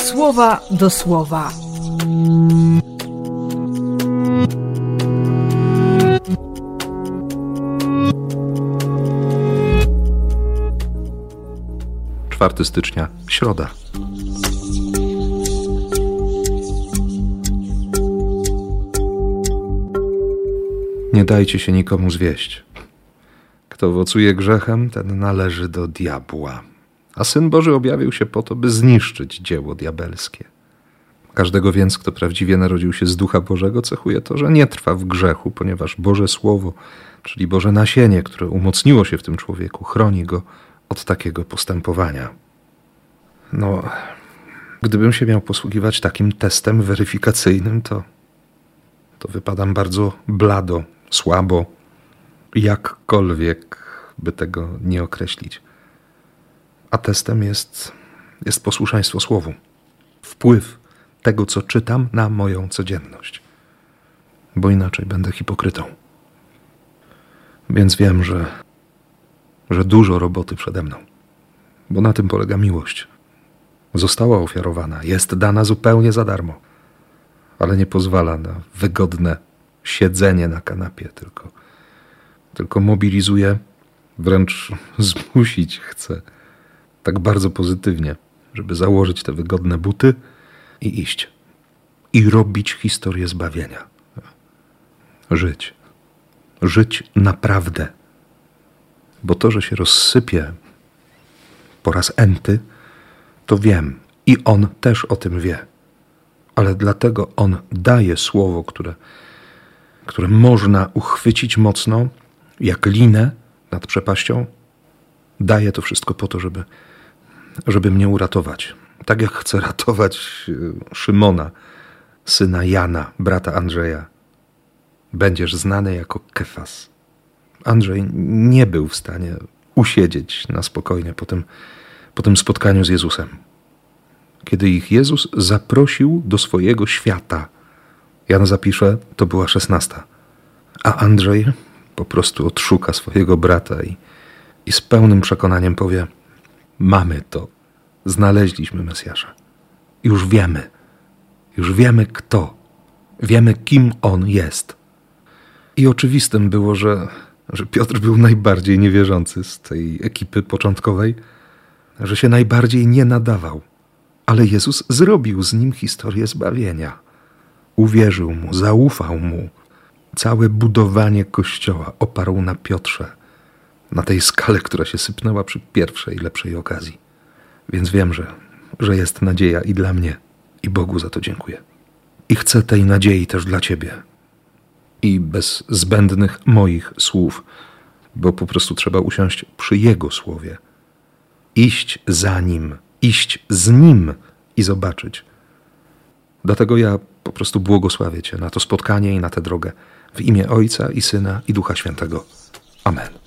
słowa do słowa. Czwarty stycznia, środa. Nie dajcie się nikomu zwieść. Kto owocuje grzechem, ten należy do diabła. A Syn Boży objawił się po to, by zniszczyć dzieło diabelskie. Każdego więc, kto prawdziwie narodził się z Ducha Bożego, cechuje to, że nie trwa w grzechu, ponieważ Boże Słowo, czyli Boże nasienie, które umocniło się w tym człowieku, chroni go od takiego postępowania. No, gdybym się miał posługiwać takim testem weryfikacyjnym, to, to wypadam bardzo blado, słabo, jakkolwiek by tego nie określić. A testem jest, jest posłuszeństwo Słowu, wpływ tego, co czytam, na moją codzienność, bo inaczej będę hipokrytą. Więc wiem, że, że dużo roboty przede mną, bo na tym polega miłość. Została ofiarowana, jest dana zupełnie za darmo, ale nie pozwala na wygodne siedzenie na kanapie, tylko, tylko mobilizuje, wręcz zmusić chce tak bardzo pozytywnie, żeby założyć te wygodne buty i iść. I robić historię zbawienia. Żyć. Żyć naprawdę. Bo to, że się rozsypie po raz enty, to wiem. I on też o tym wie. Ale dlatego on daje słowo, które, które można uchwycić mocno, jak linę nad przepaścią. Daje to wszystko po to, żeby, żeby mnie uratować. Tak jak chce ratować e, Szymona, syna Jana, brata Andrzeja. Będziesz znany jako Kefas. Andrzej nie był w stanie usiedzieć na spokojnie po tym, po tym spotkaniu z Jezusem. Kiedy ich Jezus zaprosił do swojego świata, Jan zapisze, to była szesnasta, a Andrzej po prostu odszuka swojego brata i, i z pełnym przekonaniem powie: Mamy to, znaleźliśmy Mesjasza. Już wiemy, już wiemy kto, wiemy kim on jest. I oczywistym było, że, że Piotr był najbardziej niewierzący z tej ekipy początkowej, że się najbardziej nie nadawał. Ale Jezus zrobił z nim historię zbawienia. Uwierzył mu, zaufał mu. Całe budowanie kościoła oparł na Piotrze, na tej skale, która się sypnęła przy pierwszej lepszej okazji. Więc wiem, że, że jest nadzieja i dla mnie, i Bogu za to dziękuję. I chcę tej nadziei też dla Ciebie. I bez zbędnych moich słów, bo po prostu trzeba usiąść przy Jego słowie, iść za Nim, iść z Nim i zobaczyć. Dlatego ja po prostu błogosławię Cię na to spotkanie i na tę drogę w imię Ojca i Syna i Ducha Świętego. Amen.